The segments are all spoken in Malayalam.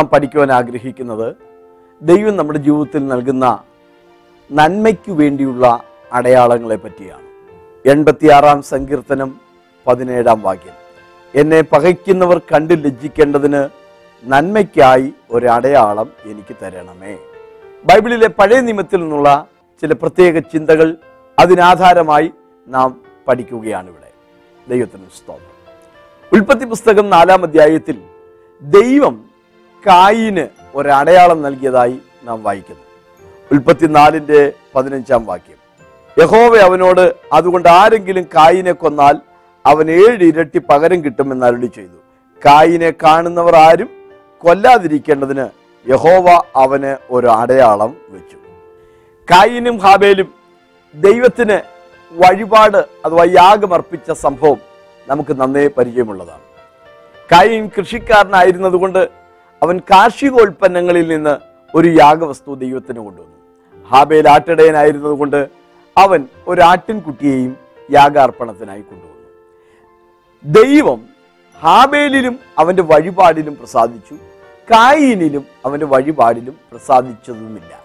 നാം പഠിക്കുവാൻ ആഗ്രഹിക്കുന്നത് ദൈവം നമ്മുടെ ജീവിതത്തിൽ നൽകുന്ന നന്മയ്ക്കു വേണ്ടിയുള്ള അടയാളങ്ങളെ പറ്റിയാണ്. എൺപത്തിയാറാം സങ്കീർത്തനം പതിനേഴാം വാക്യം. എന്നെ പകയ്ക്കുന്നവർ കണ്ട് ലജ്ജിക്കേണ്ടതിന് നന്മയ്ക്കായി ഒരടയാളം എനിക്ക് തരണമേ. ബൈബിളിലെ പഴയ നിയമത്തിൽ നിന്നുള്ള ചില പ്രത്യേക ചിന്തകൾ അതിനാധാരമായി നാം പഠിക്കുകയാണ് ഇവിടെ. ദൈവത്തിന് സ്തോത്രം. ഉൽപ്പത്തി പുസ്തകം നാലാം അധ്യായത്തിൽ ദൈവം കായിന് ഒരടയാളം നൽകിയതായി നാം വായിക്കുന്നു. ഉൽപ്പത്തി നാലിന്റെ പതിനഞ്ചാം വാക്യം. യഹോവ അവനോട് അതുകൊണ്ട് ആരെങ്കിലും കായിനെ കൊന്നാൽ അവൻ ഏഴ് ഇരട്ടി പകരം കിട്ടുമെന്ന് അരുളി ചെയ്തു. കായിനെ കാണുന്നവർ ആരും കൊല്ലാതിരിക്കേണ്ടതിന് യഹോവ അവന് ഒരു അടയാളം വെച്ചു. കായിനും ഹാബേലും ദൈവത്തിന് വഴിപാട് അഥവാ യാഗമർപ്പിച്ച സംഭവം നമുക്ക് നന്നേ പരിചയമുള്ളതാണ്. കായിൻ കൃഷിക്കാരനായിരുന്നതുകൊണ്ട് അവൻ കാർഷികോൽപ്പന്നങ്ങളിൽ നിന്ന് ഒരു യാഗവസ്തു ദൈവത്തിന് കൊണ്ടുവന്നു. ഹാബേൽ ആട്ടിടയനായിരുന്നതുകൊണ്ട് അവൻ ഒരു ആട്ടിൻകുട്ടിയെയും യാഗാർപ്പണത്തിനായി കൊണ്ടുവന്നു. ദൈവം ഹാബേലിലും അവന്റെ വഴിപാടിലും പ്രസാദിച്ചു. കായിനിലും അവന്റെ വഴിപാടിലും പ്രസാദിച്ചതുമില്ല.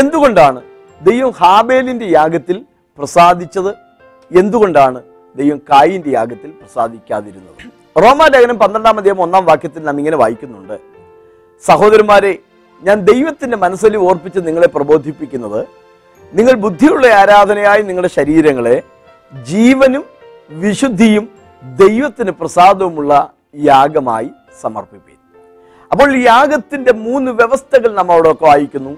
എന്തുകൊണ്ടാണ് ദൈവം ഹാബേലിന്റെ യാഗത്തിൽ പ്രസാദിച്ചത്? എന്തുകൊണ്ടാണ് ദൈവം കായിന്റെ യാഗത്തിൽ പ്രസാദിക്കാതിരുന്നത്? റോമാ ലേഖനം പന്ത്രണ്ടാം അധ്യായം ഒന്നാം വാക്യത്തിൽ നാം ഇങ്ങനെ വായിക്കുന്നുണ്ട്. സഹോദരന്മാരെ ഞാൻ ദൈവത്തിന്റെ മനസ്സിൽ ഓർപ്പിച്ച് നിങ്ങളെ പ്രബോധിപ്പിക്കുന്നത് നിങ്ങൾ ബുദ്ധിയുള്ള ആരാധനയായി നിങ്ങളുടെ ശരീരങ്ങളെ ജീവനും വിശുദ്ധിയും ദൈവത്തിന് പ്രസാദവുമുള്ള യാഗമായി സമർപ്പിപ്പീൻ അപ്പോൾ യാഗത്തിന്റെ മൂന്ന് വ്യവസ്ഥകൾ നമ്മൾ അവിടെ വായിക്കുന്നു.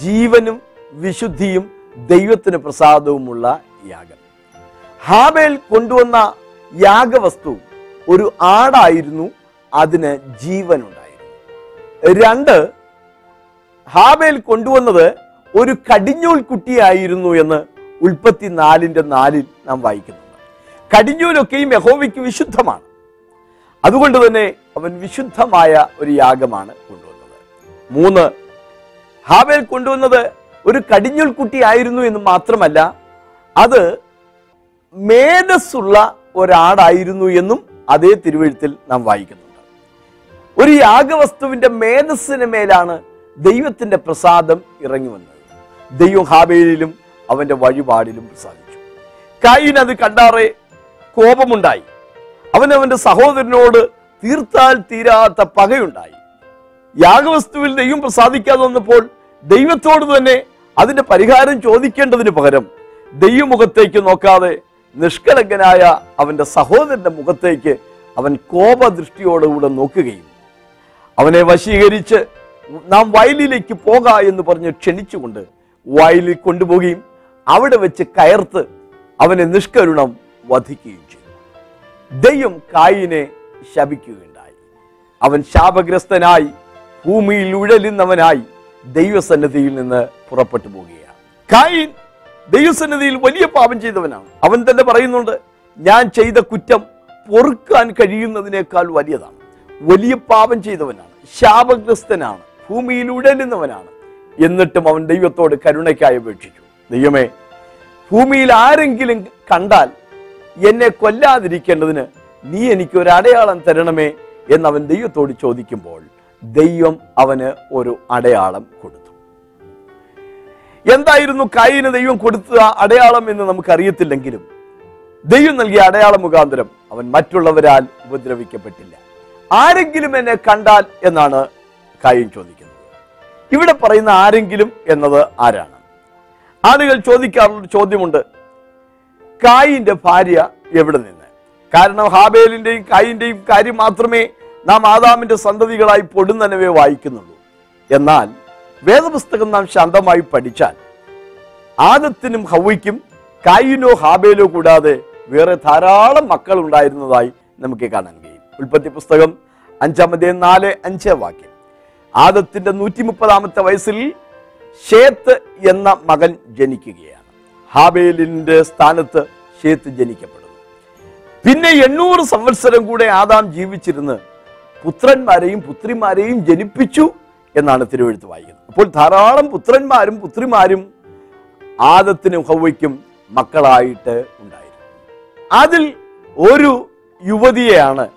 ജീവനും വിശുദ്ധിയും ദൈവത്തിന് പ്രസാദവുമുള്ള യാഗം. ഹാബേൽ കൊണ്ടുവന്ന യാഗവസ്തു ഒരു ആടായിരുന്നു അതിന് ജീവനുണ്ടായിരുന്നു. രണ്ട് ഹാബേൽ കൊണ്ടുവന്നത് ഒരു കടിഞ്ഞൂൽ കുട്ടിയായിരുന്നു എന്ന് ഉൽപ്പത്തി നാലിന്റെ നാലിൽ നാം വായിക്കുന്നുണ്ട്. കടിഞ്ഞൂലൊക്കെയും യഹോവയ്ക്ക് വിശുദ്ധമാണ്. അതുകൊണ്ട് തന്നെ അവൻ വിശുദ്ധമായ ഒരു യാഗമാണ് കൊണ്ടുവന്നത്. മൂന്ന് ഹാബേൽ കൊണ്ടുവന്നത് ഒരു കടിഞ്ഞൂൽ കുട്ടിയായിരുന്നു എന്ന് മാത്രമല്ല അത് മേധസ്സുള്ള ഒരാടായിരുന്നു എന്നും അതേ തിരുവഴുത്തിൽ നാം വായിക്കുന്നുണ്ട് ഒരു യാഗവസ്തുവിന്റെ മേധസ്സിന് മേലാണ് ദൈവത്തിന്റെ പ്രസാദം ഇറങ്ങി വന്നത്. ദൈവം ഹാബേലിലും അവന്റെ വഴിപാടിലും പ്രസാദിച്ചു. കായിൻ അത് കണ്ടാറെ കോപമുണ്ടായി. അവൻ അവന്റെ സഹോദരനോട് തീർത്താൽ തീരാത്ത പകയുണ്ടായി. യാഗവസ്തുവിൽ ദൈവം പ്രസാദിക്കാതെ വന്നപ്പോൾ ദൈവത്തോട് തന്നെ അതിന്റെ പരിഹാരം ചോദിക്കേണ്ടതിന് പകരം ദൈവമുഖത്തേക്ക് നോക്കാതെ നിഷ്കളങ്കനായ അവന്റെ സഹോദരന്റെ മുഖത്തേക്ക് അവൻ കോപദൃഷ്ടിയോടുകൂടെ നോക്കുകയും അവനെ വശീകരിച്ച് നാം വയലിലേക്ക് പോക എന്ന് പറഞ്ഞ് ക്ഷണിച്ചുകൊണ്ട് വയലിൽ കൊണ്ടുപോവുകയും അവിടെ വെച്ച് കയർത്ത് അവനെ നിഷ്കരുണം വധിക്കുകയും ചെയ്തു. ദൈവം കായിനെ ശപിക്കുകയുണ്ടായി. അവൻ ശാപഗ്രസ്തനായി ഭൂമിയിൽ ഉഴലുന്നവനായി ദൈവസന്നദ്ധിയിൽ നിന്ന് പുറപ്പെട്ടു പോവുകയാണ്. കായിൻ ദൈവസന്നദ്ധിയിൽ വലിയ പാപം ചെയ്തവനാണ്. അവൻ തന്നെ പറയുന്നുണ്ട് ഞാൻ ചെയ്ത കുറ്റം പൊറുക്കാൻ കഴിയുന്നതിനേക്കാൾ വലിയതാണ്. വലിയ പാപം ചെയ്തവനാണ് ശാപഗ്രസ്തനാണ് ഭൂമിയിൽ ഉഴലുന്നവനാണ്. എന്നിട്ടും അവൻ ദൈവത്തോട് കരുണയ്ക്കായി അപേക്ഷിച്ചു. ദൈവമേ ഭൂമിയിൽ ആരെങ്കിലും കണ്ടാൽ എന്നെ കൊല്ലാതിരിക്കേണ്ടതിന് നീ എനിക്ക് ഒരു അടയാളം തരണമേ എന്ന് അവൻ ദൈവത്തോട് ചോദിക്കുമ്പോൾ ദൈവം അവന് ഒരു അടയാളം കൊടുത്തു. എന്തായിരുന്നു കായിന് ദൈവം കൊടുത്ത അടയാളം എന്ന് നമുക്കറിയത്തില്ലെങ്കിലും ദൈവം നൽകിയ അടയാളം മുഖാന്തരം അവൻ മറ്റുള്ളവരാൽ ഉപദ്രവിക്കപ്പെട്ടില്ല. ആരെങ്കിലും എന്നെ കണ്ടാൽ എന്നാണ് കാര്യം ചോദിക്കുന്നത്. ഇവിടെ പറയുന്ന ആരെങ്കിലും എന്നത് ആരാണ്? ആളുകൾ ചോദിക്കാറുള്ള ചോദ്യമുണ്ട്. കായിന്റെ ഭാര്യ എവിടെ നിന്ന്? കാരണം ഹാബേലിന്റെയും കായിന്റെയും കാര്യം മാത്രമേ നാം ആദാമിന്റെ സന്തതികളായി പൊടുന്നനവേ വായിക്കുന്നുള്ളൂ. എന്നാൽ വേദപുസ്തകം നാം ശാന്തമായി പഠിച്ചാൽ ആദത്തിനും ഹവയ്ക്കും കായിനോ ഹാബേലോ കൂടാതെ വേറെ ധാരാളം മക്കൾ ഉണ്ടായിരുന്നതായി നമുക്ക് കാണാൻ കഴിയും. ഉൽപ്പത്തി പുസ്തകം അഞ്ചാമതേ നാല് അഞ്ച് വാക്യം. ആദത്തിന്റെ നൂറ്റി മുപ്പതാമത്തെ വയസ്സിൽ ഷേത്ത് എന്ന മകൻ ജനിക്കുകയാണ്. ഹാബേലിന്റെ സ്ഥാനത്ത് ഷേത്ത് ജനിക്കപ്പെടുന്നു. പിന്നെ എണ്ണൂറ് സംവത്സരം കൂടെ ആദാം ജീവിച്ചിരുന്ന് പുത്രന്മാരെയും പുത്രിമാരെയും ജനിപ്പിച്ചു എന്നാണ് തിരുവഴുത്ത് വായിക്കുന്നത്. അപ്പോൾ ധാരാളം പുത്രന്മാരും പുത്രിമാരും ആദത്തിനും ഹൗവയ്ക്കും മക്കളായിട്ട് ഉണ്ടായിരുന്നു. അതിൽ ഒരു യുവതിയെയാണ്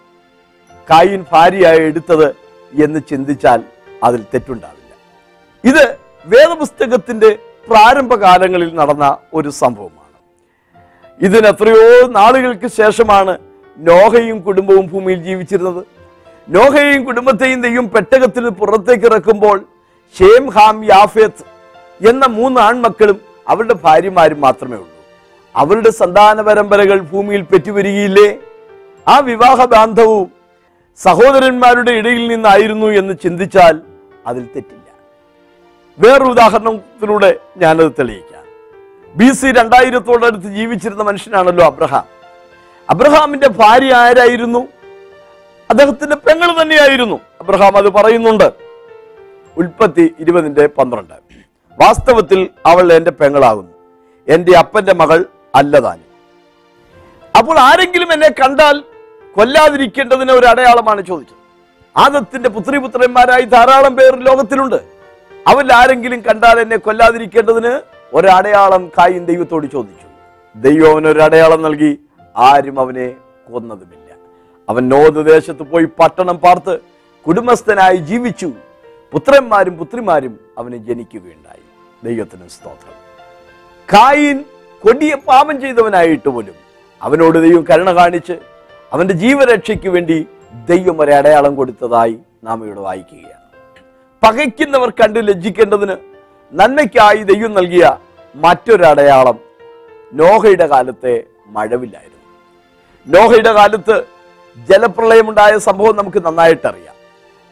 കായിൻ ഭാര്യയായി എടുത്തത് എന്ന് ചിന്തിച്ചാൽ അതിൽ തെറ്റുണ്ടാവില്ല. ഇത് വേദപുസ്തകത്തിന്റെ പ്രാരംഭകാലങ്ങളിൽ നടന്ന ഒരു സംഭവമാണ്. ഇതിന് എത്രയോ നാളുകൾക്ക് ശേഷമാണ് നോഹയും കുടുംബവും ഭൂമിയിൽ ജീവിച്ചിരുന്നത്. നോഹയെയും കുടുംബത്തെയും ദൈവം പെട്ടകത്തിൽ പുറത്തേക്ക് ഇറക്കുമ്പോൾ ഷേം ഹാം യാഫേത്ത് എന്ന മൂന്ന് ആൺമക്കളും അവരുടെ ഭാര്യമാരും മാത്രമേ ഉള്ളൂ. അവരുടെ സന്താന പരമ്പരകൾ ഭൂമിയിൽ പെറ്റുവരികയില്ലേ? ആ വിവാഹ ബാന്ധവും സഹോദരന്മാരുടെ ഇടയിൽ നിന്നായിരുന്നു എന്ന് ചിന്തിച്ചാൽ അതിൽ തെറ്റില്ല. വേറൊരു ഉദാഹരണത്തിലൂടെ ഞാനത് തെളിയിക്കാം. ബി സി രണ്ടായിരത്തോടടുത്ത് ജീവിച്ചിരുന്ന മനുഷ്യനാണല്ലോ അബ്രഹാം. അബ്രഹാമിന്റെ ഭാര്യ ആരായിരുന്നു? അദ്ദേഹത്തിന്റെ പെങ്ങൾ തന്നെയായിരുന്നു. അബ്രഹാം അത് പറയുന്നുണ്ട്. ഉൽപ്പത്തി ഇരുപതിന്റെ പന്ത്രണ്ട്. വാസ്തവത്തിൽ അവൾ എന്റെ പെങ്ങളാകുന്നു. എന്റെ അപ്പന്റെ മകൾ അല്ലതാനും. അപ്പോൾ ആരെങ്കിലും എന്നെ കണ്ടാൽ കൊല്ലാതിരിക്കേണ്ടതിന് ഒരു അടയാളമാണ് ചോദിച്ചത്. ആദത്തിന്റെ പുത്രിപുത്രന്മാരായി ധാരാളം പേർ ലോകത്തിലുണ്ട്. അവരിൽ ആരെങ്കിലും കണ്ടാൽ എന്നെ കൊല്ലാതിരിക്കേണ്ടതിന് ഒരടയാളം കായും ദൈവത്തോട് ചോദിച്ചു. ദൈവം അവനൊരു അടയാളം നൽകി. ആരും അവനെ കൊന്നതുമില്ല. അവൻ നോത് ദേശത്ത് പോയി പട്ടണം പാർത്ത് കുടുംബസ്ഥനായി ജീവിച്ചു. പുത്രന്മാരും പുത്രിമാരും അവന് ജനിക്കുകയുണ്ടായി. ദൈവത്തിന് സ്തോത്രം. കായിൻ കൊടിയ പാപം ചെയ്തവനായിട്ട് പോലും അവനോട് ദൈവം കരുണ കാണിച്ച് അവന്റെ ജീവരക്ഷയ്ക്ക് വേണ്ടി ദൈവം ഒരു അടയാളം കൊടുത്തതായി നാം ഇവിടെ വായിക്കുകയാണ്. പകയ്ക്കുന്നവർ കണ്ട് ലജ്ജിക്കേണ്ടതിന് നന്മയ്ക്കായി ദൈവം നൽകിയ മറ്റൊരടയാളം നോഹയുടെ കാലത്തെ മഴവില്ലായിരുന്നു. നോഹയുടെ കാലത്ത് ജലപ്രളയമുണ്ടായ സംഭവം നമുക്ക് നന്നായിട്ടറിയാം.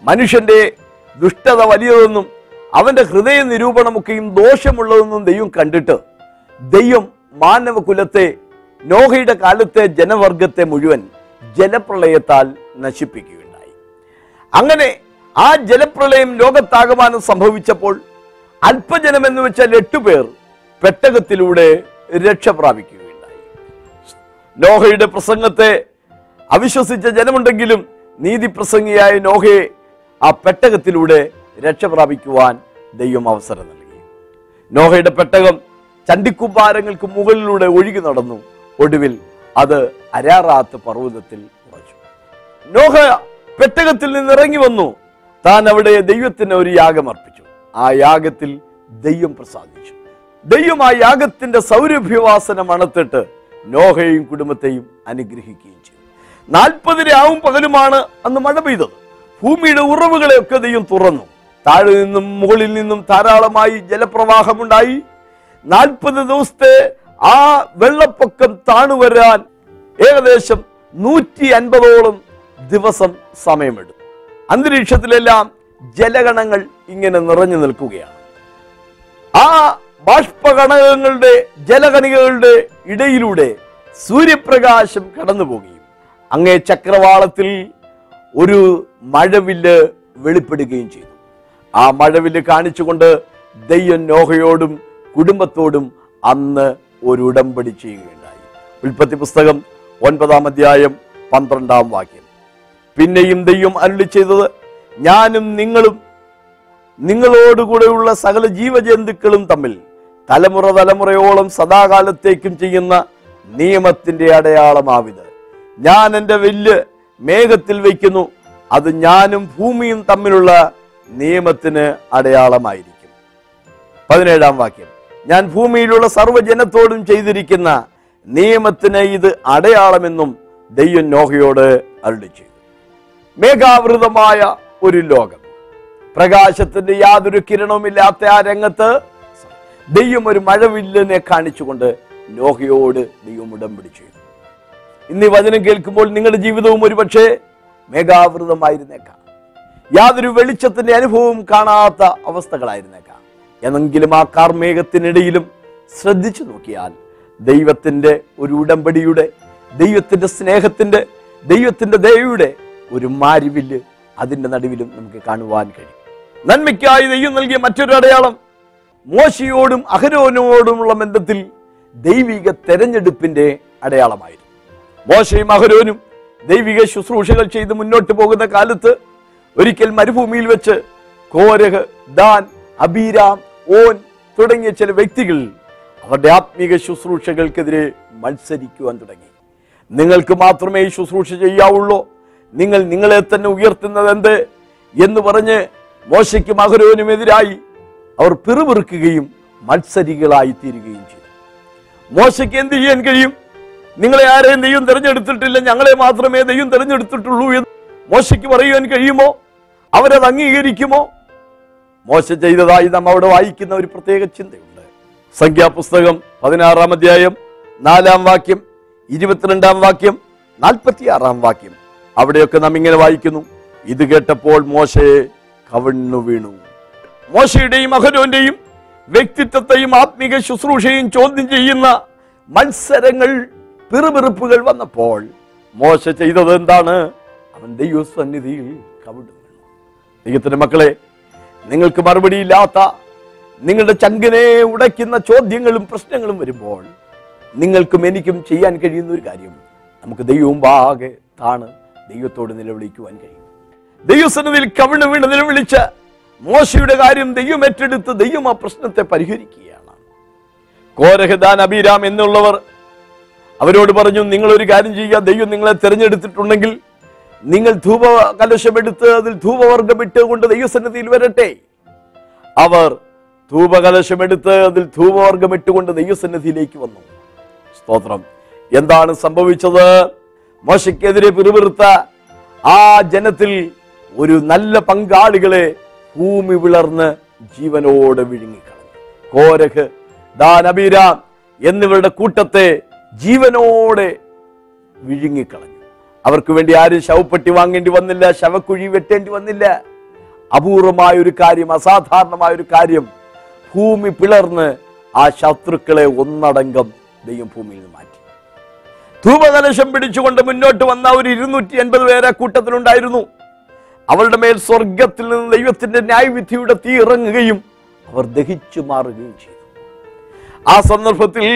മനുഷ്യന്റെ ദുഷ്ടത വലിയതെന്നും അവന്റെ ഹൃദയ നിരൂപണമൊക്കെയും ദോഷമുള്ളതെന്നും ദൈവം കണ്ടിട്ട് ദൈവം മാനവകുലത്തെ നോഹയുടെ കാലത്തെ ജനവർഗത്തെ മുഴുവൻ ജലപ്രളയത്താൽ നശിപ്പിക്കുകയുണ്ടായി. അങ്ങനെ ആ ജലപ്രളയം ലോകത്താകമാനം സംഭവിച്ചപ്പോൾ അല്പജനം എന്ന് വെച്ചാൽ എട്ടുപേർ പെട്ടകത്തിലൂടെ രക്ഷ പ്രാപിക്കുകയുണ്ടായി. നോഹയുടെ പ്രസംഗത്തെ അവിശ്വസിച്ച ജനമുണ്ടെങ്കിലും നീതി പ്രസംഗിയായ നോഹയെ ആ പെട്ടകത്തിലൂടെ രക്ഷ പ്രാപിക്കുവാൻ ദൈവം അവസരം നൽകി. നോഹയുടെ പെട്ടകം ചണ്ടിക്കുമ്പാരങ്ങൾക്ക് മുകളിലൂടെ ഒഴുകി നടന്നു. ഒടുവിൽ അത് അരാറാത്ത് പർവതത്തിൽ ഉറച്ചു. നോഹ പെട്ടകത്തിൽ നിന്ന് ഇറങ്ങി വന്നു. താൻ അവിടെ ദൈവത്തിന് ഒരു യാഗം അർപ്പിച്ചു. ആ യാഗത്തിൽ ദൈവം പ്രസാദിച്ചു. ദൈവം ആ യാഗത്തിന്റെ സൗരഭ്യവാസനം അണത്തിട്ട് നോഹയും കുടുംബത്തെയും അനുഗ്രഹിക്കുകയും ചെയ്തു. നാൽപ്പതിന് ആവും പകലുമാണ് അന്ന് മഴ പെയ്തത്. ഭൂമിയുടെ ഉറവുകളെയൊക്കെ ദൈവം തുറന്നു. താഴെ നിന്നും മുകളിൽ നിന്നും ധാരാളമായി ജലപ്രവാഹമുണ്ടായി. നാൽപ്പത് ദിവസത്തെ ആ വെള്ളപ്പൊക്കം താണുവരാൻ ഏകദേശം നൂറ്റി അൻപതോളം ദിവസം സമയമെടുത്തു അന്തരീക്ഷത്തിലെല്ലാം ജലഗണങ്ങൾ ഇങ്ങനെ നിറഞ്ഞു നിൽക്കുകയാണ്. ആ ബാഷ്പകണകങ്ങളുടെ ജലകണികകളുടെ ഇടയിലൂടെ സൂര്യപ്രകാശം കടന്നു പോകുകയും അങ്ങേ ചക്രവാളത്തിൽ ഒരു മഴവില്ല് വെളിപ്പെടുകയും ചെയ്തു. ആ മഴവില്ല് കാണിച്ചുകൊണ്ട് ദയ്യൻ നോഹയോടും കുടുംബത്തോടും അന്ന് ഒരു ഉടമ്പടി ചെയ്യുകയുണ്ടായി. ഉൽപ്പത്തി പുസ്തകം ഒൻപതാം അധ്യായം പന്ത്രണ്ടാം വാക്യം. പിന്നെയും ദൈവം അരുളി ചെയ്തത് ഞാനും നിങ്ങളും നിങ്ങളോടുകൂടെയുള്ള സകല ജീവജന്തുക്കളും തമ്മിൽ തലമുറ തലമുറയോളം സദാകാലത്തേക്കും ചെയ്യുന്ന നിയമത്തിന്റെ അടയാളമാവിത്. ഞാൻ എന്റെ വില്ല് മേഘത്തിൽ വയ്ക്കുന്നു അത് ഞാനും ഭൂമിയും തമ്മിലുള്ള നിയമത്തിന് അടയാളമായിരിക്കും. പതിനേഴാം വാക്യം. ഞാൻ ഭൂമിയിലുള്ള സർവജനത്തോടും ചെയ്തിരിക്കുന്ന നിയമത്തിന് ഇത് അടയാളമെന്നും ദൈവം നോഹയോട് അരുളി ചെയ്തു. മേഘാവൃതമായ ഒരു ലോകം. പ്രകാശത്തിന്റെ യാതൊരു കിരണവുമില്ലാത്ത ആ രംഗത്ത് ദൈവം ഒരു മഴവില്ലിനെ കാണിച്ചുകൊണ്ട് നോഹയോട് ദൈവം ഉടമ്പടി ചെയ്തു. ഇന്ന് വചനം കേൾക്കുമ്പോൾ നിങ്ങളുടെ ജീവിതവും ഒരുപക്ഷെ മേഘാവൃതമായിരുന്നേക്കാം. യാതൊരു വെളിച്ചത്തിന്റെ അനുഭവവും കാണാത്ത അവസ്ഥകളായിരുന്നേക്കാം. എന്നെങ്കിലും ആ കാർമേഘത്തിനിടയിലും ശ്രദ്ധിച്ചു നോക്കിയാൽ ദൈവത്തിന്റെ ഒരു ഉടമ്പടിയുടെ ദൈവത്തിന്റെ സ്നേഹത്തിന്റെ ദൈവത്തിന്റെ ദയയുടെ ഒരു മാരിവിൽ അതിന്റെ നടുവിലും നമുക്ക് കാണുവാൻ കഴിയും. നന്മയ്ക്കായി ദൈവം നൽകിയ മറ്റൊരു അടയാളം മോശയോടും അഹരോനോടുമുള്ള ബന്ധത്തിൽ ദൈവിക തെരഞ്ഞെടുപ്പിന്റെ അടയാളമായിരുന്നു. മോശയും അഹരോനും ദൈവിക ശുശ്രൂഷകൾ ചെയ്ത് മുന്നോട്ട് പോകുന്ന കാലത്ത് ഒരിക്കൽ മരുഭൂമിയിൽ വെച്ച് കോരഹ് ദാൻ അബീരാം ഓൻ തുടങ്ങിയ ചില വ്യക്തികൾ അവരുടെ ആത്മീക ശുശ്രൂഷകൾക്കെതിരെ മത്സരിക്കുവാൻ തുടങ്ങി. നിങ്ങൾക്ക് മാത്രമേ ഈ ശുശ്രൂഷ ചെയ്യാവുള്ളൂ. നിങ്ങൾ നിങ്ങളെ തന്നെ ഉയർത്തുന്നത് എന്ത്? എന്ന് പറഞ്ഞ് മോശയ്ക്കും അഹരോനുമെതിരായി അവർ പിറുപിറുക്കുകയും മത്സരികളായി തീരുകയും ചെയ്തു. മോശയ്ക്ക് എന്ത് ചെയ്യാൻ കഴിയും? നിങ്ങളെ ആരെയും നെയ്യും തിരഞ്ഞെടുത്തിട്ടില്ല ഞങ്ങളെ മാത്രമേ നെയ്യും തിരഞ്ഞെടുത്തിട്ടുള്ളൂ എന്ന് മോശയ്ക്ക് പറയുവാൻ കഴിയുമോ? അവരത് അംഗീകരിക്കുമോ? മോശ ചെയ്തതായി നാം അവിടെ വായിക്കുന്ന ഒരു പ്രത്യേക ചിന്തയുണ്ട്. സംഖ്യാപുസ്തകം പതിനാറാം അധ്യായം നാലാം വാക്യം ഇരുപത്തിരണ്ടാം വാക്യം നാൽപ്പത്തിയാറാം വാക്യം. അവിടെയൊക്കെ നാം ഇങ്ങനെ വായിക്കുന്നു. ഇത് കേട്ടപ്പോൾ മോശയെ കവിണ്ണു വീണു. മോശയുടെയും അഹരോന്റെയും വ്യക്തിത്വത്തെയും ആത്മീക ശുശ്രൂഷയും ചോദ്യം ചെയ്യുന്ന മത്സരങ്ങൾ പിറുപിറുപ്പുകൾ വന്നപ്പോൾ മോശ ചെയ്തത് എന്താണ്? അവന്റെ ദൈവസന്നിധിയിൽ കവിടുന്നു. ദൈവത്തിന്റെ മക്കളെ നിങ്ങൾക്ക് മറുപടിയില്ലാത്ത നിങ്ങളുടെ ചങ്കിനെ ഉടയ്ക്കുന്ന ചോദ്യങ്ങളും പ്രശ്നങ്ങളും വരുമ്പോൾ നിങ്ങൾക്കും എനിക്കും ചെയ്യാൻ കഴിയുന്ന ഒരു കാര്യം നമുക്ക് ദൈവവും ബാകെ താണ് ദൈവത്തോട് നിലവിളിക്കുവാൻ കഴിയും. ദൈവസന്നിധിയിൽ കവിണ് വീണ് നിലവിളിച്ച് മോശയുടെ കാര്യം ദൈവം ഏറ്റെടുത്ത് ദൈവം ആ പ്രശ്നത്തെ പരിഹരിക്കുകയാണ്. കോരഹദാൻ അബിരാം എന്നുള്ളവർ അവരോട് പറഞ്ഞു നിങ്ങളൊരു കാര്യം ചെയ്യുക ദൈവം നിങ്ങളെ തിരഞ്ഞെടുത്തിട്ടുണ്ടെങ്കിൽ നിങ്ങൾ ധൂപ കലശമെടുത്ത് അതിൽ ധൂപവർഗം ഇട്ടുകൊണ്ട് ദൈവസന്നിധിയിൽ വരട്ടെ. അവർ ധൂപകലശമെടുത്ത് അതിൽ ധൂപവർഗം ഇട്ടുകൊണ്ട് ദൈവസന്നിധിയിലേക്ക് വന്നു. സ്തോത്രം. എന്താണ് സംഭവിച്ചത്? മോശയ്ക്കെതിരെ പിറുപിറുത്ത ആ ജനത്തിൽ ഒരു നല്ല പങ്കാളികളെ ഭൂമി വിളർന്ന് ജീവനോടെ വിഴുങ്ങിക്കളഞ്ഞു കോരഹ് ദാനബീരാം എന്നിവരുടെ കൂട്ടത്തെ ജീവനോടെ വിഴുങ്ങിക്കളഞ്ഞു അവർക്ക് വേണ്ടി ആരും ശവപ്പെട്ടി വാങ്ങേണ്ടി വന്നില്ല ശവക്കുഴി വെട്ടേണ്ടി വന്നില്ല. അപൂർവമായ ഒരു കാര്യം അസാധാരണമായ ഒരു കാര്യം ഭൂമി പിളർന്ന് ആ ശത്രുക്കളെ ഒന്നടങ്കം ദൈവം ഭൂമിയിൽ നിന്ന് മാറ്റി. ധൂപകലശം പിടിച്ചുകൊണ്ട് മുന്നോട്ട് വന്ന ഒരു ഇരുന്നൂറ്റി എൺപത് പേരെ കൂട്ടത്തിലുണ്ടായിരുന്നു. അവരുടെ മേൽ സ്വർഗത്തിൽ നിന്ന് ദൈവത്തിന്റെ ന്യായവിധിയുടെ തീ ഇറങ്ങുകയും അവർ ദഹിച്ചു മാറുകയും ചെയ്തു. ആ സന്ദർഭത്തിൽ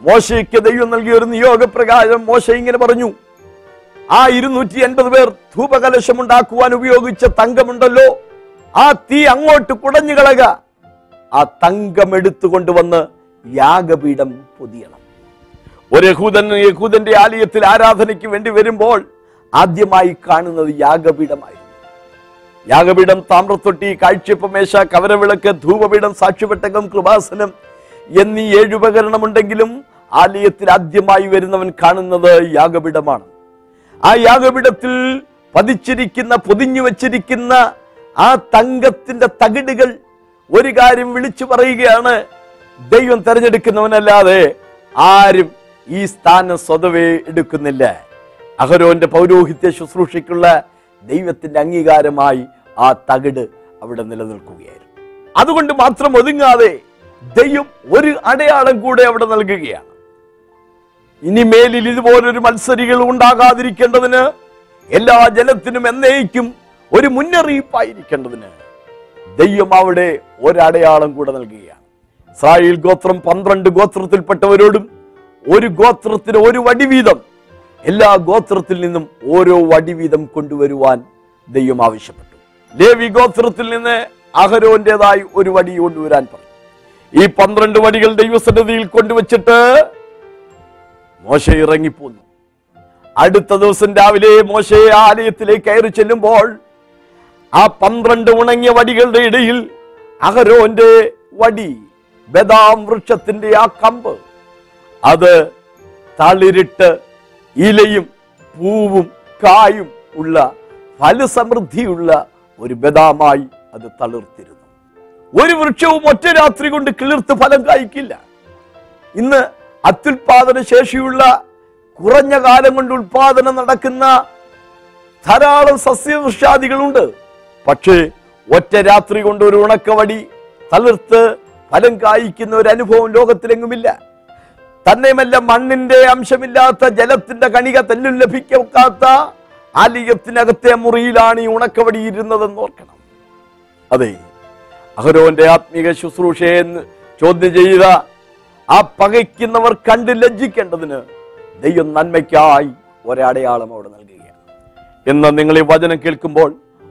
മോശയ്ക്ക് ദൈവം നൽകിയ ഒരു നിയോഗപ്രകാരം മോശ ഇങ്ങനെ പറഞ്ഞു ആ ഇരുന്നൂറ്റി എൺപത് പേർ ധൂപകലശം ഉണ്ടാക്കുവാൻ ഉപയോഗിച്ച തങ്കമുണ്ടല്ലോ. ആ തീ അങ്ങോട്ട് കുടഞ്ഞു കളക ആ തങ്കം എടുത്തുകൊണ്ടുവന്ന് യാഗപീഠം പൊതിയണം. ഒരു യഹൂദൻ യഹൂദന്റെ ആലയത്തിൽ ആരാധനയ്ക്ക് വേണ്ടി വരുമ്പോൾ ആദ്യമായി കാണുന്നത് യാഗപീഠമായിരുന്നു. യാഗപീഠം താമ്രത്തൊട്ടി കാഴ്ചപ്പമേശ കവരവിളക്ക് ധൂപപീഠം സാക്ഷ്യപ്പെട്ടകം കൃപാസനം എന്നീ ഏഴുപകരണമുണ്ടെങ്കിലും ആലയത്തിൽ ആദ്യമായി വരുന്നവൻ കാണുന്നത് യാഗപീഠമാണ്. ആ യാഗപീഠത്തിൽ പതിച്ചിരിക്കുന്ന പൊതിഞ്ഞു വച്ചിരിക്കുന്ന ആ തങ്കത്തിന്റെ തകിടുകൾ ഒരു കാര്യം വിളിച്ചു പറയുകയാണ്. ദൈവം തെരഞ്ഞെടുക്കുന്നവനല്ലാതെ ആരും ഈ സ്ഥാനം സ്വതവേ എടുക്കുന്നില്ല. അഹരോന്റെ പൗരോഹിത്യ ശുശ്രൂഷയ്ക്കുള്ള ദൈവത്തിന്റെ അംഗീകാരമായി ആ തകിട് അവിടെ നിലനിൽക്കുകയായിരുന്നു. അതുകൊണ്ട് മാത്രം ഒതുങ്ങാതെ ദൈവം ഒരു അടയാളം കൂടെ അവിടെ നൽകുകയാണ്. ഇനി മേലിൽ ഇതുപോലൊരു മത്സരികൾ ഉണ്ടാകാതിരിക്കേണ്ടതിന് എല്ലാ ജലത്തിനും എന്നേക്കും ഒരു മുന്നറിയിപ്പായിരിക്കേണ്ടതിന് ദൈവം അവിടെ ഒരടയാളം കൂടെ നൽകുകയാണ്. ഇസ്രായേൽ ഗോത്രം പന്ത്രണ്ട് ഗോത്രത്തിൽപ്പെട്ടവരോടും ഒരു ഗോത്രത്തിന് ഒരു വടി വീതം. എല്ലാ ഗോത്രത്തിൽ നിന്നും ഓരോ വടി വീതം കൊണ്ടുവരുവാൻ ദൈവം ആവശ്യപ്പെട്ടു. ലേവി ഗോത്രത്തിൽ നിന്ന് അഹരോന്റേതായി ഒരു വടി കൊണ്ടുവരാൻ പറഞ്ഞു. ഈ പന്ത്രണ്ട് വടികൾ ദൈവസന്നിധിയിൽ കൊണ്ടുവച്ചിട്ട് മോശ ഇറങ്ങിപ്പോന്നു. അടുത്ത ദിവസം രാവിലെ മോശയെ ആലയത്തിലേക്ക് കയറി ചെല്ലുമ്പോൾ ആ പന്ത്രണ്ട് ഉണങ്ങിയ വടികളുടെ ഇടയിൽ അഹരോന്റെ വടി ബദാം വൃക്ഷത്തിന്റെ ആ കമ്പ്. അത് തളിരിട്ട് ഇലയും പൂവും കായും ഉള്ള ഫലസമൃദ്ധിയുള്ള ഒരു ബദാമായി അത് തളിർത്തിരുന്നു. ഒരു വൃക്ഷവും ഒറ്റ രാത്രി കൊണ്ട് കിളിർത്ത് ഫലം കായ്ക്കില്ല. ഇന്ന് അത്യുൽപാദന ശേഷിയുള്ള കുറഞ്ഞ കാലം കൊണ്ട് ഉൽപാദനം നടക്കുന്ന ധാരാളം സസ്യവൃക്ഷാദികളുണ്ട്. പക്ഷേ ഒറ്റ രാത്രി കൊണ്ട് ഒരു ഉണക്കവടി തളിർത്ത് ഫലം കായ്ക്കുന്ന ഒരു അനുഭവം ലോകത്തിലെങ്ങുമില്ല. തന്നെയുമല്ല മണ്ണിന്റെ അംശമില്ലാത്ത ജലത്തിന്റെ കണിക തെല്ലും ലഭിക്കാത്ത ആലിയത്തിനകത്തെ മുറിയിലാണ് ഈ ഉണക്കവടി ഇരുന്നതെന്ന് ഓർക്കണം. അതെ അഹരോന്റെ ആത്മീക ശുശ്രൂഷയെന്ന് ചോദ്യം ചെയ്ത ആ പകയ്ക്കുന്നവർ കണ്ട് ലജ്ജിക്കേണ്ടതിന് ദൈവം നന്മയ്ക്കായി ഒരടയാളം അവിടെ നൽകുകയാണ്. എന്ന് നിങ്ങൾ ഈ വചനം കേൾക്കുമ്പോൾ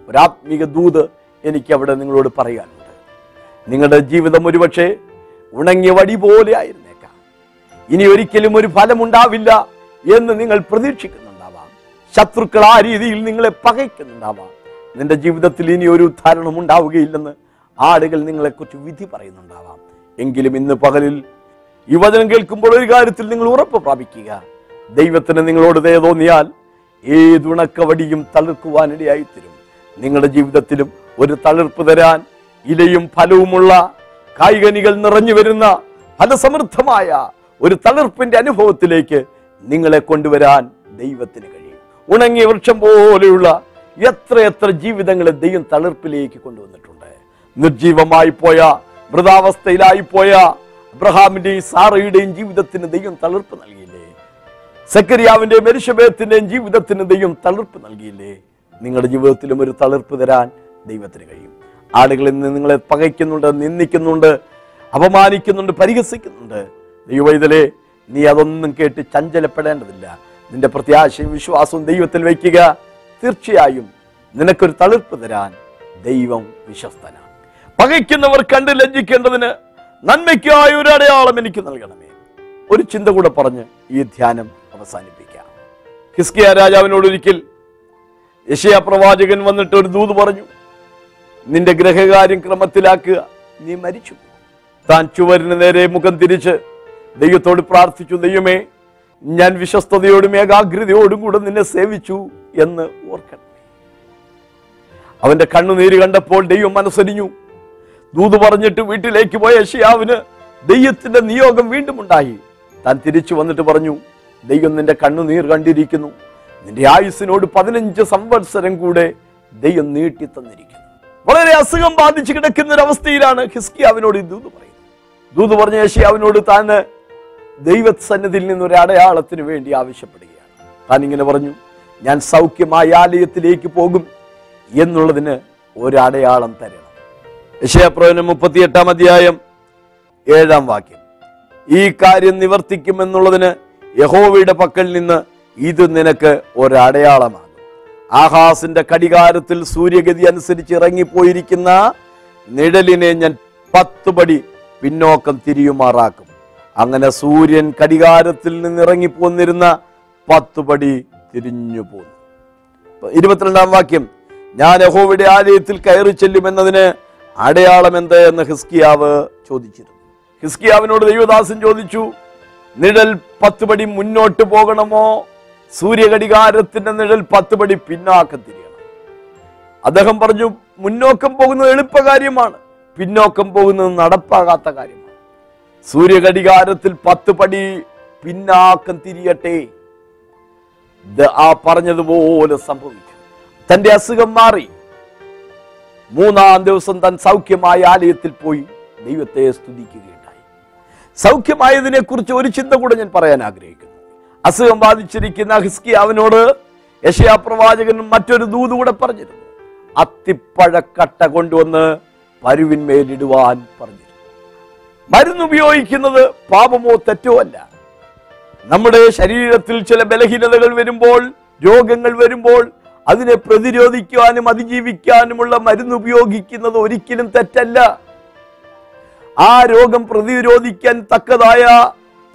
ഒരാത്മീക ദൂത് എനിക്ക് അവിടെ നിങ്ങളോട് പറയാനുണ്ട്. നിങ്ങളുടെ ജീവിതം ഒരുപക്ഷെ ഉണങ്ങിയ വടി പോലെ ആയിരുന്നേക്കാം. ഇനി ഒരിക്കലും ഒരു ഫലമുണ്ടാവില്ല എന്ന് നിങ്ങൾ പ്രതീക്ഷിക്കുന്നുണ്ടാവാം. ശത്രുക്കൾ ആ രീതിയിൽ നിങ്ങളെ പകയ്ക്കുന്നുണ്ടാവാം. നിന്റെ ജീവിതത്തിൽ ഇനി ഒരു ഉദ്ധാരണം ഉണ്ടാവുകയില്ലെന്ന് ആളുകൾ നിങ്ങളെക്കുറിച്ച് വിധി പറയുന്നുണ്ടാവാം. എങ്കിലും ഇന്ന് പകലിൽ ഈ വചനം കേൾക്കുമ്പോൾ ഒരു കാര്യത്തിൽ നിങ്ങൾ ഉറപ്പ് പ്രാപിക്കുക. ദൈവത്തിന് നിങ്ങളോട് ദയ തോന്നിയാൽ ഏതുണക്കവടിയും തളിർക്കുവാനിടയായി തരും നിങ്ങളുടെ ജീവിതത്തിലും ഒരു തളിർപ്പ് തരാൻ ഇലയും ഫലവുമുള്ള കായികനികൾ നിറഞ്ഞു വരുന്ന ഫലസമൃദ്ധമായ ഒരു തളിർപ്പിന്റെ അനുഭവത്തിലേക്ക് നിങ്ങളെ കൊണ്ടുവരാൻ ദൈവത്തിന് കഴിയും. ഉണങ്ങിയ വൃക്ഷം പോലെയുള്ള എത്രയെത്ര ജീവിതങ്ങളെ ദൈവം തളിർപ്പിലേക്ക് കൊണ്ടുവന്നിട്ടുണ്ട്. നിർജീവമായി പോയ മൃതാവസ്ഥയിലായി പോയ അബ്രഹാമിന്റെയും സാറയുടെയും ജീവിതത്തിന് ദൈവം തളിർപ്പ് നൽകിയില്ലേ? സക്കരിയാവിന്റെയും മെരിഷബേത്തിന്റെയും ജീവിതത്തിന് ദൈവം തളിർപ്പ് നൽകിയില്ലേ? നിങ്ങളുടെ ജീവിതത്തിലും ഒരു തളിർപ്പ് തരാൻ ദൈവത്തിന് കഴിയും. ആളുകളിൽ നിന്ന് നിങ്ങളെ പകയ്ക്കുന്നുണ്ട് നിന്ദിക്കുന്നുണ്ട് അപമാനിക്കുന്നുണ്ട് പരിഹസിക്കുന്നുണ്ട്. ദൈവവൈതലേ നീ അതൊന്നും കേട്ട് ചഞ്ചലപ്പെടേണ്ടതില്ല. നിന്റെ പ്രത്യാശയും വിശ്വാസവും ദൈവത്തിൽ വയ്ക്കുക. തീർച്ചയായും നിനക്കൊരു തളിർപ്പ് തരാൻ ദൈവം വിശ്വസ്തനാണ്. പകയ്ക്കുന്നവർ കണ്ട് ലജ്ജിക്കേണ്ടതിന് നന്മയ്ക്കായ ഒരു അടയാളം എനിക്ക് നൽകണമേ. ഒരു ചിന്ത കൂടെ പറഞ്ഞ് ഈ ധ്യാനം അവസാനിപ്പിക്കാം. ഹിസ്കിയ രാജാവിനോട് ഒരിക്കൽ യശയ പ്രവാചകൻ വന്നിട്ട് ഒരു ദൂത് പറഞ്ഞു നിന്റെ ഗ്രഹകാര്യം ക്രമത്തിലാക്കുക. നീ മരിച്ചു. താൻ ചുവരിന് നേരെ മുഖം തിരിച്ച് ദൈവത്തോട് പ്രാർത്ഥിച്ചു ദൈവമേ ഞാൻ വിശ്വസ്തയോടും ഏകാഗ്രതയോടും കൂടെ നിന്നെ സേവിച്ചു എന്ന് ഓർക്കണം. അവന്റെ കണ്ണുനീര് കണ്ടപ്പോൾ ദൈവം മനസ്സരിഞ്ഞു. ദൂത് പറഞ്ഞിട്ട് വീട്ടിലേക്ക് പോയ യശയാവിന് ദൈവത്തിന്റെ നിയോഗം വീണ്ടും ഉണ്ടായി. താൻ തിരിച്ചു വന്നിട്ട് പറഞ്ഞു ദൈവം നിന്റെ കണ്ണുനീർ കണ്ടിരിക്കുന്നു. നിന്റെ ആയുസ്സിനോട് പതിനഞ്ച് സംവത്സരം കൂടെ ദൈവം നീട്ടി തന്നിരിക്കുന്നു. വളരെ അസുഖം ബാധിച്ചു കിടക്കുന്ന ഒരവസ്ഥയിലാണ് ഹിസ്കിയാവിനോട് ദൂത് പറയുന്നത്. ദൂത് പറഞ്ഞ യശയാവിനോട് താൻ ദൈവസന്നിധിയിൽ നിന്ന് ഒരു അടയാളത്തിന് വേണ്ടി ആവശ്യപ്പെടുകയാണ്. താൻ ഇങ്ങനെ പറഞ്ഞു ഞാൻ സൗഖ്യമായ ആലയത്തിലേക്ക് പോകും എന്നുള്ളതിന് ഒരടയാളം തരണം. യശയപ്രവനം മുപ്പത്തിയെട്ടാം അധ്യായം ഏഴാം വാക്യം. ഈ കാര്യം നിവർത്തിക്കുമെന്നുള്ളതിന് യഹോവയുടെ പക്കൽ നിന്ന് ഇത് നിനക്ക് ഒരടയാളമാണ്. ആഹാസിന്റെ കടികാരത്തിൽ സൂര്യഗതി അനുസരിച്ച് ഇറങ്ങിപ്പോയിരിക്കുന്ന നിഴലിനെ ഞാൻ പത്ത് പടി പിന്നോക്കം തിരിയുമാറാക്കും. അങ്ങനെ സൂര്യൻ കടികാരത്തിൽ നിന്ന് ഇറങ്ങിപ്പോന്നിരുന്ന പത്ത് പടി തിരിഞ്ഞു പോന്നു. ഇരുപത്തിരണ്ടാം വാക്യം ഞാൻ യഹോവയുടെ ആലയത്തിൽ കയറി ചെല്ലുമെന്നതിന് അടയാളം എന്ത് എന്ന് ഹിസ്കിയാവ് ചോദിച്ചിരുന്നു. ഹിസ്കിയാവിനോട് ദൈവദാസൻ ചോദിച്ചു നിഴൽ പത്ത് പടി മുന്നോട്ട് പോകണമോ സൂര്യഘടികാരത്തിന്റെ നിഴൽ പത്ത് പടി പിന്നാക്കം തിരിയണം. അദ്ദേഹം പറഞ്ഞു മുന്നോക്കം പോകുന്നത് എളുപ്പകാര്യമാണ് പിന്നോക്കം പോകുന്നത് നടപ്പാകാത്ത കാര്യമാണ്. സൂര്യഘടികാരത്തിൽ പത്ത് പടി പിന്നാക്കം തിരിയട്ടെ. ആ പറഞ്ഞതുപോലെ സംഭവിച്ചു തന്റെ അസുഖം മാറി. മൂന്നാം ദിവസം താൻ സൗഖ്യമായ ആലയത്തിൽ പോയി ദൈവത്തെ സ്തുതിക്കുകയുണ്ടായി. സൗഖ്യമായതിനെ കുറിച്ച് ഒരു ചിന്ത കൂടെ ഞാൻ പറയാൻ ആഗ്രഹിക്കുന്നു. അസുഖം ബാധിച്ചിരിക്കുന്ന ഹിസ്കി അവനോട് യശയാ പ്രവാചകൻ മറ്റൊരു ദൂത് കൂടെ പറഞ്ഞിരുന്നു. അത്തിപ്പഴക്കട്ട കൊണ്ടുവന്ന് പരുവിന്മേലിടുവാൻ പറഞ്ഞിരുന്നു. മരുന്ന് ഉപയോഗിക്കുന്നത് പാപമോ തെറ്റോ അല്ല. നമ്മുടെ ശരീരത്തിൽ ചില ബലഹീനതകൾ വരുമ്പോൾ രോഗങ്ങൾ വരുമ്പോൾ അതിനെ പ്രതിരോധിക്കുവാനും അതിജീവിക്കാനുമുള്ള മരുന്ന് ഉപയോഗിക്കുന്നത് ഒരിക്കലും തെറ്റല്ല. ആ രോഗം പ്രതിരോധിക്കാൻ തക്കതായ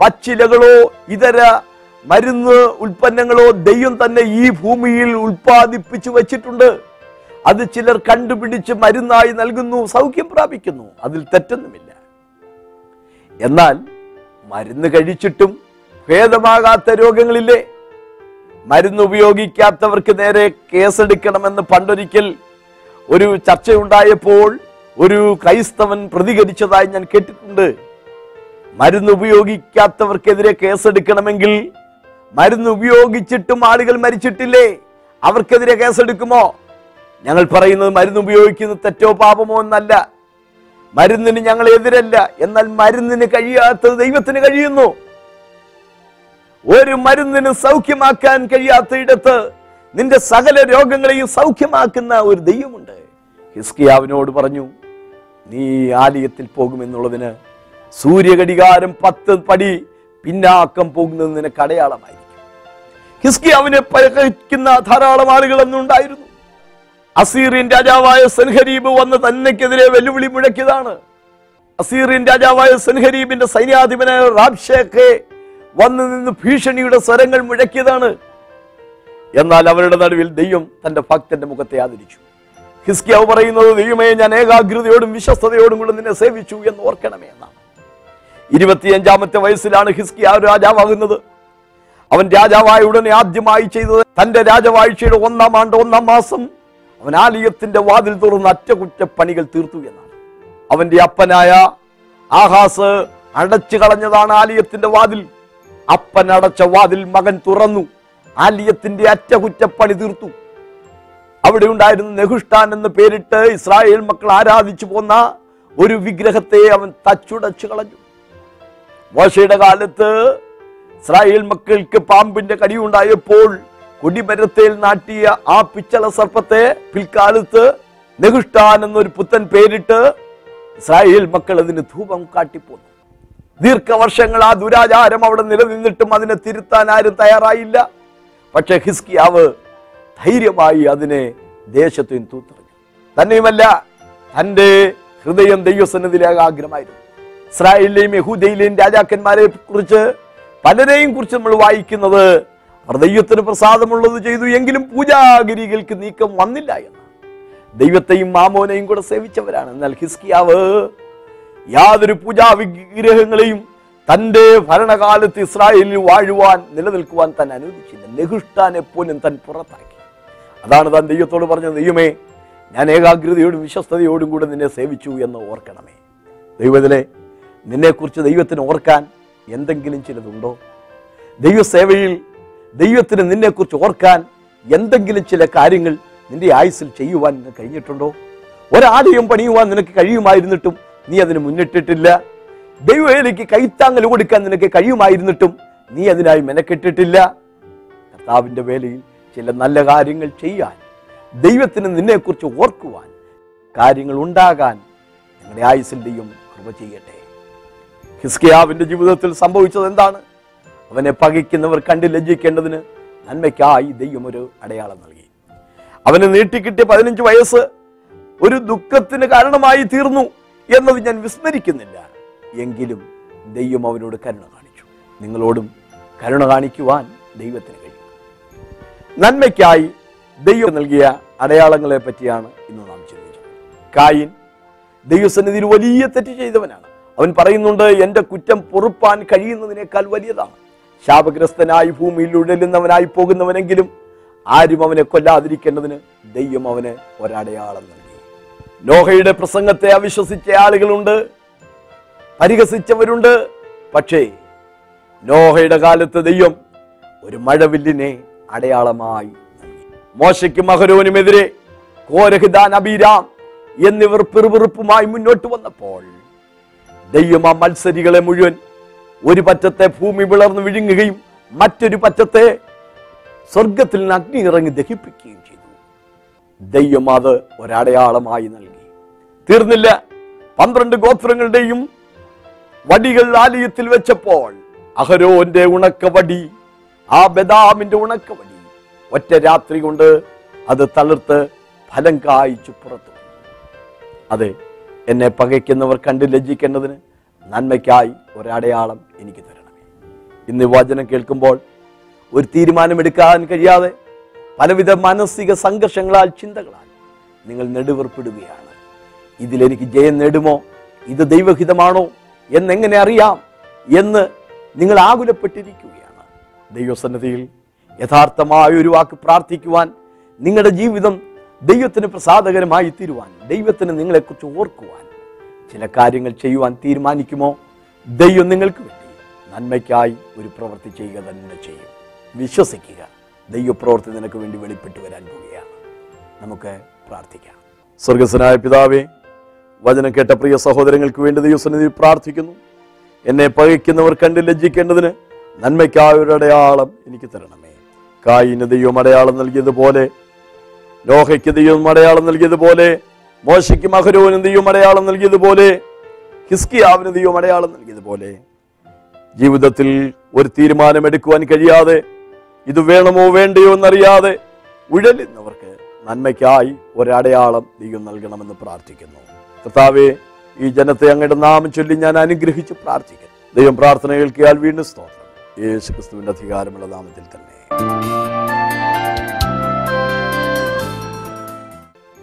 പച്ചിലകളോ ഇതര മരുന്ന് ഉൽപ്പന്നങ്ങളോ ദൈവം തന്നെ ഈ ഭൂമിയിൽ ഉൽപ്പാദിപ്പിച്ചു വച്ചിട്ടുണ്ട്. അത് ചിലർ കണ്ടുപിടിച്ച് മരുന്നായി നൽകുന്നു സൗഖ്യം പ്രാപിക്കുന്നു. അതിൽ തെറ്റൊന്നുമില്ല. എന്നാൽ മരുന്ന് കഴിച്ചിട്ടും ഭേദമാകാത്ത രോഗങ്ങളില്ലേ? മരുന്ന് ഉപയോഗിക്കാത്തവർക്ക് നേരെ കേസെടുക്കണമെന്ന് പണ്ടൊരിക്കൽ ഒരു ചർച്ചയുണ്ടായപ്പോൾ ഒരു ക്രൈസ്തവൻ പ്രതികരിച്ചതായി ഞാൻ കേട്ടിട്ടുണ്ട്. മരുന്ന് ഉപയോഗിക്കാത്തവർക്കെതിരെ കേസെടുക്കണമെങ്കിൽ മരുന്ന് ഉപയോഗിച്ചിട്ടും ആളുകൾ മരിച്ചിട്ടില്ലേ? അവർക്കെതിരെ കേസെടുക്കുമോ? ഞങ്ങൾ പറയുന്നത് മരുന്ന് ഉപയോഗിക്കുന്നത് തെറ്റോ പാപമോ എന്നല്ല. മരുന്നിന് ഞങ്ങൾ എതിരല്ല. എന്നാൽ മരുന്നിന് കഴിയാത്തത് ദൈവത്തിന് കഴിയുന്നു. ഒരു മരുന്നിന് സൗഖ്യമാക്കാൻ കഴിയാത്ത ഇടത്ത് നിന്റെ സകല രോഗങ്ങളെയും സൗഖ്യമാക്കുന്ന ഒരു ദൈവമുണ്ട്. ഹിസ്കിയാവിനോട് പറഞ്ഞു നീ ആലയത്തിൽ പോകുമെന്നുള്ളതിന് സൂര്യഘടികാരം പത്ത് പടി പിന്നാക്കം പോകുന്നത് നിനക്ക് അടയാളമായിരിക്കും ഹിസ്കിയാവിനെ പരിഹരിക്കുന്ന ധാരാളം ആളുകൾ അന്നുണ്ടായിരുന്നു അസീറിയൻ രാജാവായ സെൻഹരീബ് വന്ന് തന്നെക്കെതിരെ വെല്ലുവിളി മുഴക്കിയതാണ്. അസീറിയൻ രാജാവായ സെൻഹരീബിന്റെ സൈന്യാധിപനായ റാബ്ഷേഖെ വന്നു നിന്ന് ഭീഷണിയുടെ സ്വരങ്ങൾ മുഴക്കിയതാണ്. എന്നാൽ അവരുടെ നടുവിൽ ദൈവം തന്റെ ഭക്തന്റെ മുഖത്തെ ആദരിച്ചു. ഹിസ്കിയാവ് പറയുന്നത് ദൈവമേ ഞാൻ ഏകാഗ്രതയോടും വിശ്വസ്തയോടും കൂടെ നിന്നെ സേവിച്ചു എന്ന് ഓർക്കണമേ എന്നാണ്. ഇരുപത്തിയഞ്ചാമത്തെ വയസ്സിലാണ് ഹിസ്കിയാവ് രാജാവാകുന്നത്. അവൻ രാജാവായ ഉടനെ ആദ്യമായി ചെയ്തത് തന്റെ രാജവാഴ്ചയുടെ ഒന്നാം ആണ്ട് ഒന്നാം മാസം. അവൻ ആലയത്തിന്റെ വാതിൽ തുറന്ന് അറ്റകുറ്റപ്പണികൾ തീർത്തു എന്നാണ്. അവന്റെ അപ്പനായ ആഹാസ് അടച്ചു കളഞ്ഞതാണ് ആലയത്തിന്റെ വാതിൽ. അപ്പൻ അടച്ച വാതിൽ മകൻ തുറന്നു ആലയത്തിന്റെ അറ്റകുറ്റപ്പണി തീർത്തു. അവിടെ ഉണ്ടായിരുന്ന നെഹുഷ്ടാൻ എന്ന് പേരിട്ട് ഇസ്രായേൽ മക്കൾ ആരാധിച്ചു പോന്ന ഒരു വിഗ്രഹത്തെ അവൻ തച്ചുടച്ചു കളഞ്ഞു. മോശയുടെ കാലത്ത് ഇസ്രായേൽ മക്കൾക്ക് പാമ്പിന്റെ കടിയുണ്ടായപ്പോൾ കൊടിമരത്തേൽ നാട്ടിയ ആ പിച്ചള സർപ്പത്തെ പിൽക്കാലത്ത് നെഹുഷ്ടാൻ എന്നൊരു പുത്തൻ പേരിട്ട് ഇസ്രായേൽ മക്കൾ അതിന് ധൂപം കാട്ടിപ്പോന്നു. ദീർഘവർഷങ്ങൾ ആ ദുരാചാരം അവിടെ നിലനിന്നിട്ടും അതിനെ തിരുത്താൻ ആരും തയ്യാറായില്ല. പക്ഷെ ഹിസ്കിയാവ് ധൈര്യമായി അതിനെ ദേശത്തു തൂത്തറിഞ്ഞു. തന്നെയുമല്ല തന്റെ ഹൃദയം ദൈവസന്നിധിയിലേക്ക് ആഗ്രഹമായിരുന്നു. ഇസ്രായേലിലെയും യഹൂദയിലെയും രാജാക്കന്മാരെ കുറിച്ച് പലരെയും കുറിച്ച് നമ്മൾ വായിക്കുന്നത് ഹൃദയത്തിന് പ്രസാദമുള്ളത് ചെയ്തു എങ്കിലും പൂജാഗിരികൾക്ക് നീക്കം വന്നില്ല എന്ന്. ദൈവത്തെയും മാമോനെയും കൂടെ സേവിച്ചവരാണ്. എന്നാൽ ഹിസ്കിയാവ് യാതൊരു പൂജാ വിഗ്രഹങ്ങളെയും തന്റെ ഭരണകാലത്ത് ഇസ്രായേലിൽ വാഴുവാൻ നിലനിൽക്കുവാൻ താൻ അനുവദിച്ചില്ല. നെഹുഷ്ടാനെ പോലും താൻ പുറത്താക്കി. അതാണ് താൻ ദൈവത്തോട് പറഞ്ഞത്. ദൈവമേ ഞാൻ ഏകാഗ്രതയോടും വിശ്വസ്തയോടും കൂടെ നിന്നെ സേവിച്ചു എന്ന് ഓർക്കണമേ. ദൈവത്തിലെ നിന്നെക്കുറിച്ച് ദൈവത്തിന് ഓർക്കാൻ എന്തെങ്കിലും ചിലതുണ്ടോ? ദൈവസേവയിൽ ദൈവത്തിന് നിന്നെക്കുറിച്ച് ഓർക്കാൻ എന്തെങ്കിലും ചില കാര്യങ്ങൾ നിന്റെ ആയുസ്സിൽ ചെയ്യുവാൻ നിനക്ക് കഴിഞ്ഞിട്ടുണ്ടോ? ഒരാലയം പണിയുവാൻ നിനക്ക് കഴിയുമായിരുന്നിട്ടും നീ അതിന് മുന്നിട്ടിട്ടില്ല. ദൈവവേലയ്ക്ക് കൈത്താങ്ങൽ കൊടുക്കാൻ നിനക്ക് കഴിയുമായിരുന്നിട്ടും നീ അതിനായി മെനക്കെട്ടിട്ടില്ല. കർത്താവിന്റെ വേലയിൽ ചില നല്ല കാര്യങ്ങൾ ചെയ്യാൻ ദൈവത്തിന് നിന്നെക്കുറിച്ച് ഓർക്കുവാൻ കാര്യങ്ങൾ ഉണ്ടാകാൻ നിങ്ങളുടെ ദൈവം കൃപ ചെയ്യട്ടെ. ഹിസ്കിയാവിന്റെ ജീവിതത്തിൽ സംഭവിച്ചത് എന്താണ്? അവനെ പകയ്ക്കുന്നവർ കണ്ട് ലജ്ജിക്കേണ്ടതിന് നന്മയ്ക്കായി ദൈവം ഒരു അടയാളം നൽകി. അവന് നീട്ടിക്കിട്ടിയ പതിനഞ്ച് വയസ്സ് ഒരു ദുഃഖത്തിന് കാരണമായി തീർന്നു എന്നത് ഞാൻ വിസ്മരിക്കുന്നില്ല. എങ്കിലും ദൈവം അവനോട് കരുണ കാണിച്ചു. നിങ്ങളോടും കരുണ കാണിക്കുവാൻ ദൈവത്തിന് കഴിയും. നന്മയ്ക്കായി ദൈവം നൽകിയ അടയാളങ്ങളെ പറ്റിയാണ് ഇന്ന് നാം ചിന്തിച്ചത് കായിൻ ദൈവസന്നിധിയിൽ വലിയ തെറ്റ് ചെയ്തവനാണ്. അവൻ പറയുന്നുണ്ട് എന്റെ കുറ്റം പൊറുപ്പാൻ കഴിയുന്നതിനേക്കാൾ വലിയതാണ്. ശാപഗ്രസ്തനായി ഭൂമിയിൽ ഉഴലുന്നവനായി പോകുന്നവനെങ്കിലും ആരും അവനെ കൊല്ലാതിരിക്കേണ്ടതിന് ദൈവം അവന് ഒരടയാളം നൽകി. നോഹയുടെ പ്രസംഗത്തെ അവിശ്വസിച്ച ആളുകളുണ്ട് പരിഹസിച്ചവരുണ്ട്. പക്ഷേ നോഹയുടെ കാലത്ത് ദൈവം ഒരു മഴവില്ലിനെ അടയാളമായി മോശയ്ക്കും മഹരോനുമെതിരെ കോരഹിദാൻ അബീരാം എന്നിവർ പിറുപിറുപ്പുമായി മുന്നോട്ട് വന്നപ്പോൾ ദൈവം ആ മത്സരികളെ മുഴുവൻ ഒരു പറ്റത്തെ ഭൂമി വിളർന്ന് വിഴുങ്ങുകയും മറ്റൊരു പറ്റത്തെ സ്വർഗത്തിൽ അഗ്നി ഇറങ്ങി ദഹിപ്പിക്കുകയും ചെയ്തു. ദൈവം അത് ഒരടയാളമായി നൽകി. തീർന്നില്ല. പന്ത്രണ്ട് ഗോത്രങ്ങളുടെയും വടികൾ ആലയത്തിൽ വെച്ചപ്പോൾ അഹരോന്റെ ഉണക്കവടി ആ ബദാമിന്റെ ഉണക്കവടി ഒറ്റ രാത്രി കൊണ്ട് അത് തളിർത്ത് ഫലം കായ്ച്ചു പുറത്തു അതെ എന്നെ പകയ്ക്കുന്നവർ കണ്ട് ലജ്ജിക്കേണ്ടതിന് നന്മയ്ക്കായി ഒരടയാളം എനിക്ക് തരണം ഇന്ന് വചനം കേൾക്കുമ്പോൾ ഒരു തീരുമാനമെടുക്കാൻ കഴിയാതെ പലവിധ മാനസിക സംഘർഷങ്ങളാൽ ചിന്തകളാൽ നിങ്ങൾ നെടുവർപ്പിടുകയാണ്. ഇതിലെനിക്ക് ജയം നേടുമോ? ഇത് ദൈവഹിതമാണോ? എന്നെങ്ങനെ അറിയാം? എന്ന് നിങ്ങൾ ആകുലപ്പെട്ടിരിക്കുകയാണ്. ദൈവസന്നതിയിൽ യഥാർത്ഥമായ ഒരു വാക്ക് പ്രാർത്ഥിക്കുവാൻ നിങ്ങളുടെ ജീവിതം ദൈവത്തിന് പ്രസാദകരമായി തീരുവാൻ ദൈവത്തിന് നിങ്ങളെക്കുറിച്ച് ഓർക്കുവാൻ ചില കാര്യങ്ങൾ ചെയ്യുവാൻ തീരുമാനിക്കുമോ? ദൈവം നിങ്ങൾക്ക് വേണ്ടി നന്മയ്ക്കായി ഒരു പ്രവൃത്തി ചെയ്യുക തന്നെ ചെയ്യും. വിശ്വസിക്കുക ദൈവപ്രവൃത്തി നിനക്ക് വേണ്ടി വെളിപ്പെട്ടു വരാൻ പോവുകയാണ്. നമുക്ക് പ്രാർത്ഥിക്കാം. സ്വർഗസ്വനായ പിതാവേ വചനം കേട്ട പ്രിയ സഹോദരങ്ങൾക്ക് വേണ്ടി ദൈവസന്നിധി പ്രാർത്ഥിക്കുന്നു. എന്നെ പകയ്ക്കുന്നവർ കണ്ട് ലജ്ജിക്കേണ്ടതിന് നന്മയ്ക്കായ ഒരു അടയാളം എനിക്ക് തരണമേ. കായിന് ദൈവം അടയാളം നൽകിയതുപോലെ ലോഹയ്ക്ക് ദൈവം അടയാളം നൽകിയതുപോലെ മോശയ്ക്ക് മഹരൂവിന് ദൈവം അടയാളം നൽകിയതുപോലെ ഹിസ്കിയാവിന് ദൈവം അടയാളം നൽകിയതുപോലെ. ജീവിതത്തിൽ ഒരു തീരുമാനമെടുക്കുവാൻ കഴിയാതെ ഇത് വേണമോ വേണ്ടയോ എന്നറിയാതെ ഉഴലുന്നവർക്ക് നന്മയ്ക്കായി ഒരടയാളം ദൈവം നൽകണമെന്ന് പ്രാർത്ഥിക്കുന്നു. കർത്താവെ ഈ ജനത്തെ അങ്ങയുടെ നാമം ചൊല്ലി ഞാൻ അനുഗ്രഹിച്ച് പ്രാർത്ഥിക്കുന്നു. ദൈവം പ്രാർത്ഥന കേൾക്കിയാൽ വീണ്ടും സ്തോത്രം. യേശു ക്രിസ്തുവിന്റെ അധികാരമുള്ള നാമത്തിൽ തന്നെ.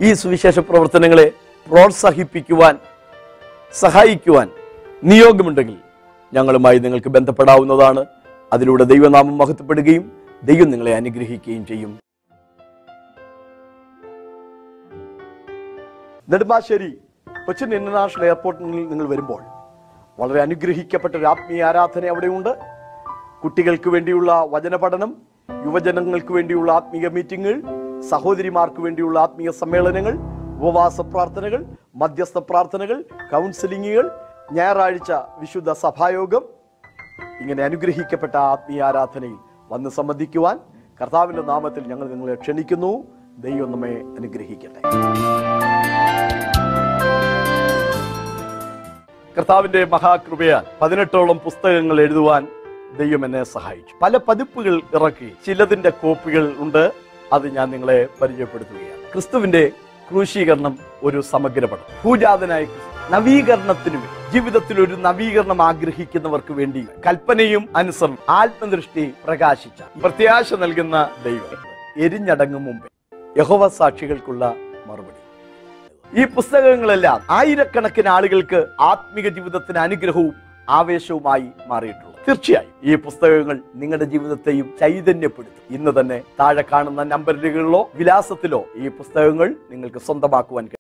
ഈ സുവിശേഷ പ്രവർത്തനങ്ങളെ പ്രോത്സാഹിപ്പിക്കുവാൻ സഹായിക്കുവാൻ നിയോഗമുണ്ടെങ്കിൽ ഞങ്ങളുമായി നിങ്ങൾക്ക് ബന്ധപ്പെടാവുന്നതാണ്. അതിലൂടെ ദൈവനാമം മഹത്വപ്പെടുകയും ദൈവം നിങ്ങളെ അനുഗ്രഹിക്കുകയും ചെയ്യും. നെടുമ്പാശ്ശേരി കൊച്ചിൻ ഇന്റർനാഷണൽ എയർപോർട്ടിൽ നിങ്ങൾ വരുമ്പോൾ വളരെ അനുഗ്രഹിക്കപ്പെട്ട ഒരു ആത്മീയ ആരാധന അവിടെയുണ്ട്. കുട്ടികൾക്ക് വേണ്ടിയുള്ള വചന പഠനം യുവജനങ്ങൾക്ക് വേണ്ടിയുള്ള ആത്മീയ മീറ്റിങ്ങുകൾ സഹോദരിമാർക്ക് വേണ്ടിയുള്ള ആത്മീയ സമ്മേളനങ്ങൾ ഉപവാസ പ്രാർത്ഥനകൾ മധ്യസ്ഥ പ്രാർത്ഥനകൾ കൗൺസിലിങ്ങുകൾ ഞായറാഴ്ച വിശുദ്ധ സഭായോഗം. ഇങ്ങനെ അനുഗ്രഹിക്കപ്പെട്ട ആത്മീയ ആരാധനയിൽ വന്ന് സംബന്ധിക്കുവാൻ കർത്താവിന്റെ നാമത്തിൽ ഞങ്ങൾ നിങ്ങളെ ക്ഷണിക്കുന്നു. ദൈവം നമ്മെ അനുഗ്രഹിക്കട്ടെ. കർത്താവിന്റെ മഹാകൃപയാൽ പതിനെട്ടോളം പുസ്തകങ്ങൾ എഴുതുവാൻ ദൈവം എന്നെ സഹായിച്ചു. പല പതിപ്പുകൾ ഇറക്കി. ചിലതിന്റെ കോപ്പികൾ ഉണ്ട്. അത് ഞാൻ നിങ്ങളെ പരിചയപ്പെടുത്തുകയാണ്. ക്രിസ്തുവിന്റെ ക്രൂശീകരണം ഒരു ഭൂജാതനായ ക്രിസ്തു നവീകരണത്തിനു വേണ്ടി ജീവിതത്തിൽ ഒരു നവീകരണം ആഗ്രഹിക്കുന്നവർക്ക് വേണ്ടി കൽപ്പനയും അനുസരണം ആത്മദൃഷ്ടി പ്രകാശിച്ച പ്രത്യാശ നൽകുന്ന ദൈവം. എരിഞ്ഞടങ്ങും മുമ്പേ യഹോവ സാക്ഷികൾക്കുള്ള മറുപടി. ഈ പുസ്തകങ്ങളെല്ലാം ആയിരക്കണക്കിന് ആളുകൾക്ക് ആത്മീക ജീവിതത്തിന് അനുഗ്രഹവും ആവേശവുമായി മാറിയിട്ടുള്ളൂ തീർച്ചയായും ഈ പുസ്തകങ്ങൾ നിങ്ങളുടെ ജീവിതത്തെയും ചൈതന്യപ്പെടുത്തും. ഇന്ന് തന്നെ താഴെ കാണുന്ന നമ്പറുകളിലോ വിലാസത്തിലോ ഈ പുസ്തകങ്ങൾ നിങ്ങൾക്ക് സ്വന്തമാക്കുവാൻ